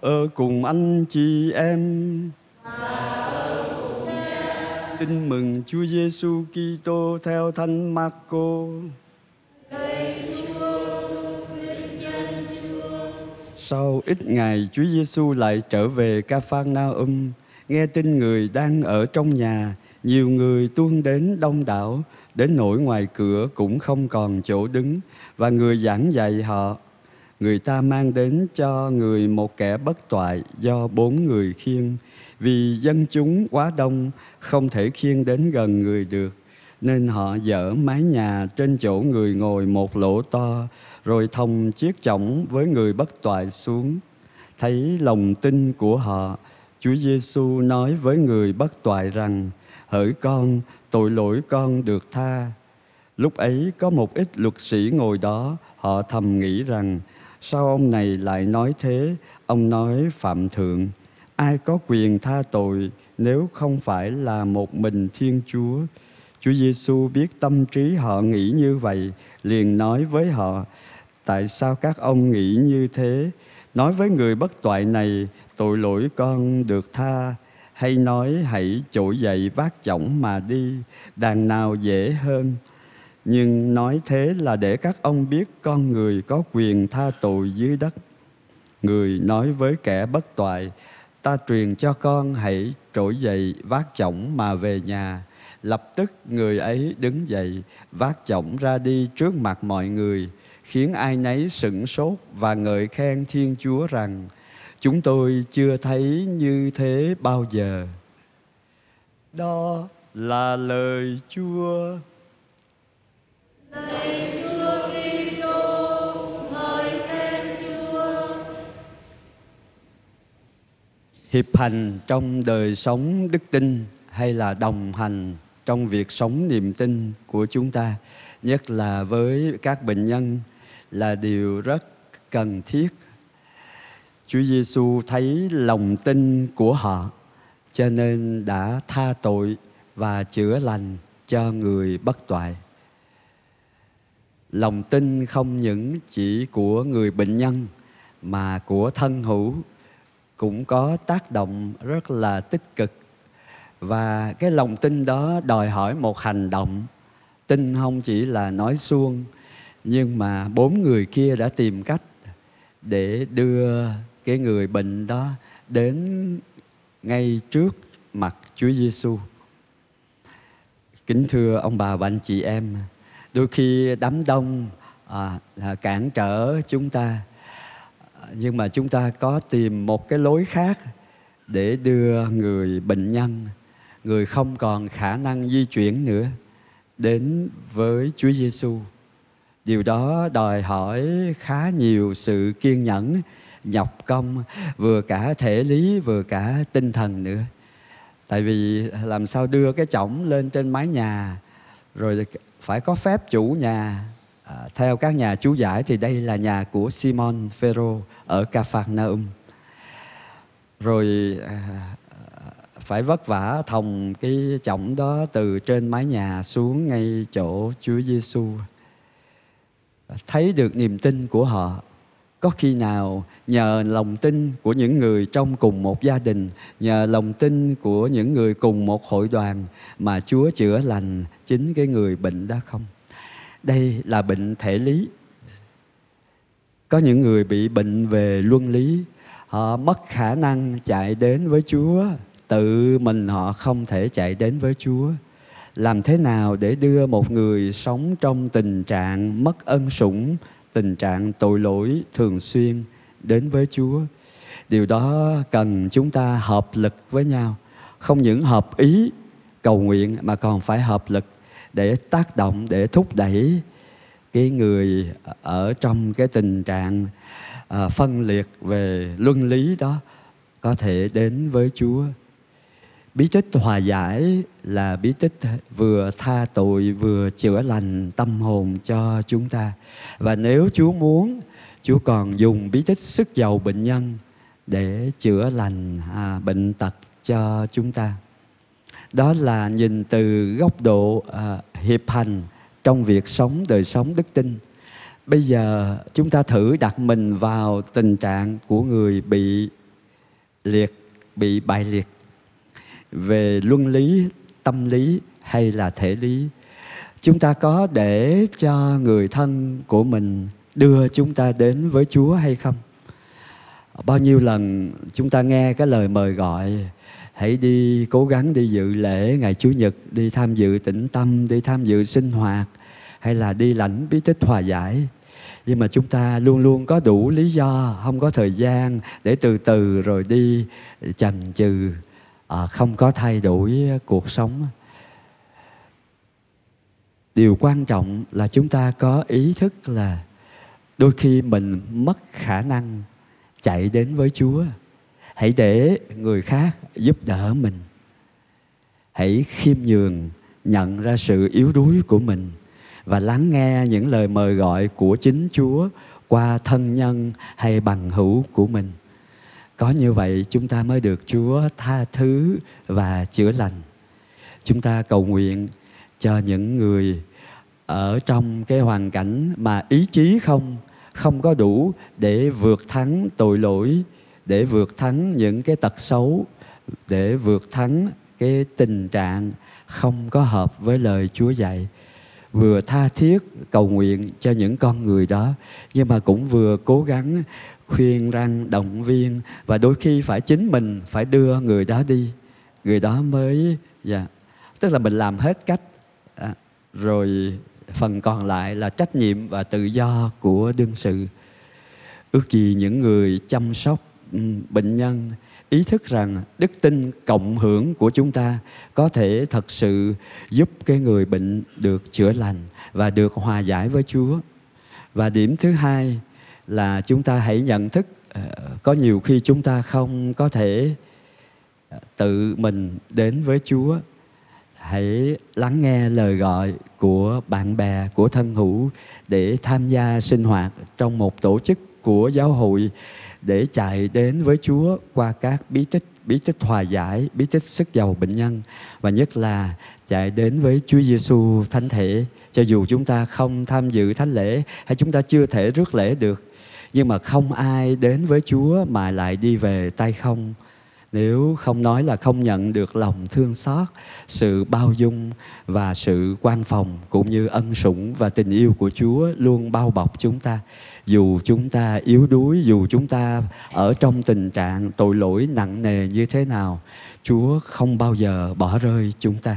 ở cùng anh chị em. Tin mừng Chúa Giêsu Kitô theo Thánh Marco. Sau ít ngày, Chúa Giêsu lại trở về Ca-phan-na-um, nghe tin người đang ở trong nhà, nhiều người tuôn đến đông đảo, đến nỗi ngoài cửa cũng không còn chỗ đứng, và người giảng dạy họ. Người ta mang đến cho người một kẻ bất toại do bốn người khiêng, vì dân chúng quá đông, không thể khiêng đến gần người được nên họ dỡ mái nhà trên chỗ người ngồi một lỗ to rồi thòng chiếc chõng với người bất toại xuống. Thấy lòng tin của họ Chúa Giêsu nói với người bất toại rằng hỡi con tội lỗi con được tha. Lúc ấy có một ít luật sĩ ngồi đó họ thầm nghĩ rằng sao ông này lại nói thế ông nói phạm thượng ai có quyền tha tội nếu không phải là một mình Thiên Chúa Chúa Giêsu biết tâm trí họ nghĩ như vậy, liền nói với họ: Tại sao các ông nghĩ như thế? Nói với người bất toại này, tội lỗi con được tha, hay nói hãy trỗi dậy vác chổng mà đi, đàn nào dễ hơn. Nhưng nói thế là để các ông biết con người có quyền tha tội dưới đất. Người nói với kẻ bất toại, ta truyền cho con hãy trỗi dậy vác chổng mà về nhà. Lập tức người ấy đứng dậy vác chổng ra đi trước mặt mọi người khiến ai nấy sửng sốt và ngợi khen thiên chúa rằng chúng tôi chưa thấy như thế bao giờ. Đó là lời chúa Lạy Chúa Kitô, ngợi khen Chúa hiệp hành trong đời sống đức tin hay là đồng hành trong việc sống niềm tin của chúng ta, nhất là với các bệnh nhân, là điều rất cần thiết Chúa Giêsu thấy lòng tin của họ, cho nên đã tha tội và chữa lành cho người bất toại. Lòng tin không những chỉ của người bệnh nhân mà của thân hữu cũng có tác động rất là tích cực và cái lòng tin đó đòi hỏi một hành động tin không chỉ là nói suông nhưng mà bốn người kia đã tìm cách để đưa cái người bệnh đó đến ngay trước mặt Chúa Giêsu. Kính thưa ông bà và anh chị em, đôi khi đám đông à, cản trở chúng ta, nhưng mà chúng ta có tìm một cái lối khác để đưa người bệnh nhân người không còn khả năng di chuyển nữa đến với Chúa Giêsu. Điều đó đòi hỏi khá nhiều sự kiên nhẫn, nhọc công vừa cả thể lý vừa cả tinh thần nữa. Tại vì làm sao đưa cái chổng lên trên mái nhà rồi phải có phép chủ nhà. À, theo các nhà chú giải thì đây là nhà của Simon Phêrô ở Capernaum Rồi à, phải vất vả thòng cái chổng đó từ trên mái nhà xuống ngay chỗ Chúa Giêsu. Thấy được niềm tin của họ. Có khi nào nhờ lòng tin của những người trong cùng một gia đình, nhờ lòng tin của những người cùng một hội đoàn mà Chúa chữa lành chính cái người bệnh đó không? Đây là bệnh thể lý. Có những người bị bệnh về luân lý, họ mất khả năng chạy đến với Chúa tự mình họ không thể chạy đến với Chúa. Làm thế nào để đưa một người sống trong tình trạng mất ân sủng, tình trạng tội lỗi thường xuyên đến với Chúa? Điều đó cần chúng ta hợp lực với nhau, không những hợp ý cầu nguyện mà còn phải hợp lực để tác động để thúc đẩy cái người ở trong cái tình trạng à, phân liệt về luân lý đó có thể đến với Chúa bí tích hòa giải là bí tích vừa tha tội vừa chữa lành tâm hồn cho chúng ta. Và nếu chúa muốn chúa còn dùng bí tích sức giàu bệnh nhân để chữa lành à, bệnh tật cho chúng ta. Đó là nhìn từ góc độ à, hiệp hành trong việc sống đời sống đức tin. Bây giờ chúng ta thử đặt mình vào tình trạng của người bị liệt bị bại liệt về luân lý, tâm lý hay là thể lý. Chúng ta có để cho người thân của mình đưa chúng ta đến với chúa hay không? Bao nhiêu lần chúng ta nghe cái lời mời gọi, hãy đi, cố gắng đi dự lễ ngày chủ nhật, đi tham dự tĩnh tâm, đi tham dự sinh hoạt, hay là đi lãnh bí tích hòa giải. Nhưng mà chúng ta luôn luôn có đủ lý do, không có thời gian để từ từ rồi đi chần chừ à, không có thay đổi cuộc sống. Điều quan trọng là chúng ta có ý thức là đôi khi mình mất khả năng chạy đến với chúa. Hãy để người khác giúp đỡ mình. Hãy khiêm nhường nhận ra sự yếu đuối của mình và lắng nghe những lời mời gọi của chính chúa qua thân nhân hay bằng hữu của mình có như vậy chúng ta mới được chúa tha thứ và chữa lành. Chúng ta cầu nguyện cho những người ở trong cái hoàn cảnh mà ý chí không không có đủ để vượt thắng tội lỗi, để vượt thắng những cái tật xấu, để vượt thắng cái tình trạng không có hợp với lời Chúa dạy vừa tha thiết cầu nguyện cho những con người đó nhưng mà cũng vừa cố gắng khuyên răng động viên và đôi khi phải chính mình phải đưa người đó đi. Người đó mới dạ tức là mình làm hết cách à, rồi phần còn lại là trách nhiệm và tự do của đương sự. Ước gì những người chăm sóc ừ, bệnh nhân ý thức rằng đức tin cộng hưởng của chúng ta có thể thật sự giúp cái người bệnh được chữa lành và được hòa giải với Chúa. Và điểm thứ hai là chúng ta hãy nhận thức ờ, có nhiều khi chúng ta không có thể ờ, tự mình đến với Chúa. Hãy lắng nghe lời gọi của bạn bè, của thân hữu để tham gia sinh hoạt trong một tổ chức của giáo hội để chạy đến với Chúa qua các bí tích bí tích hòa giải, bí tích sức giàu bệnh nhân. Và nhất là chạy đến với Chúa Giêsu thánh thể cho dù chúng ta không tham dự thánh lễ hay chúng ta chưa thể rước lễ được. Nhưng mà không ai đến với Chúa mà lại đi về tay không nếu không nói là không nhận được lòng thương xót, sự bao dung và sự quan phòng cũng như ân sủng và tình yêu của chúa luôn bao bọc chúng ta. Dù chúng ta yếu đuối, dù chúng ta ở trong tình trạng tội lỗi nặng nề như thế nào, chúa không bao giờ bỏ rơi chúng ta.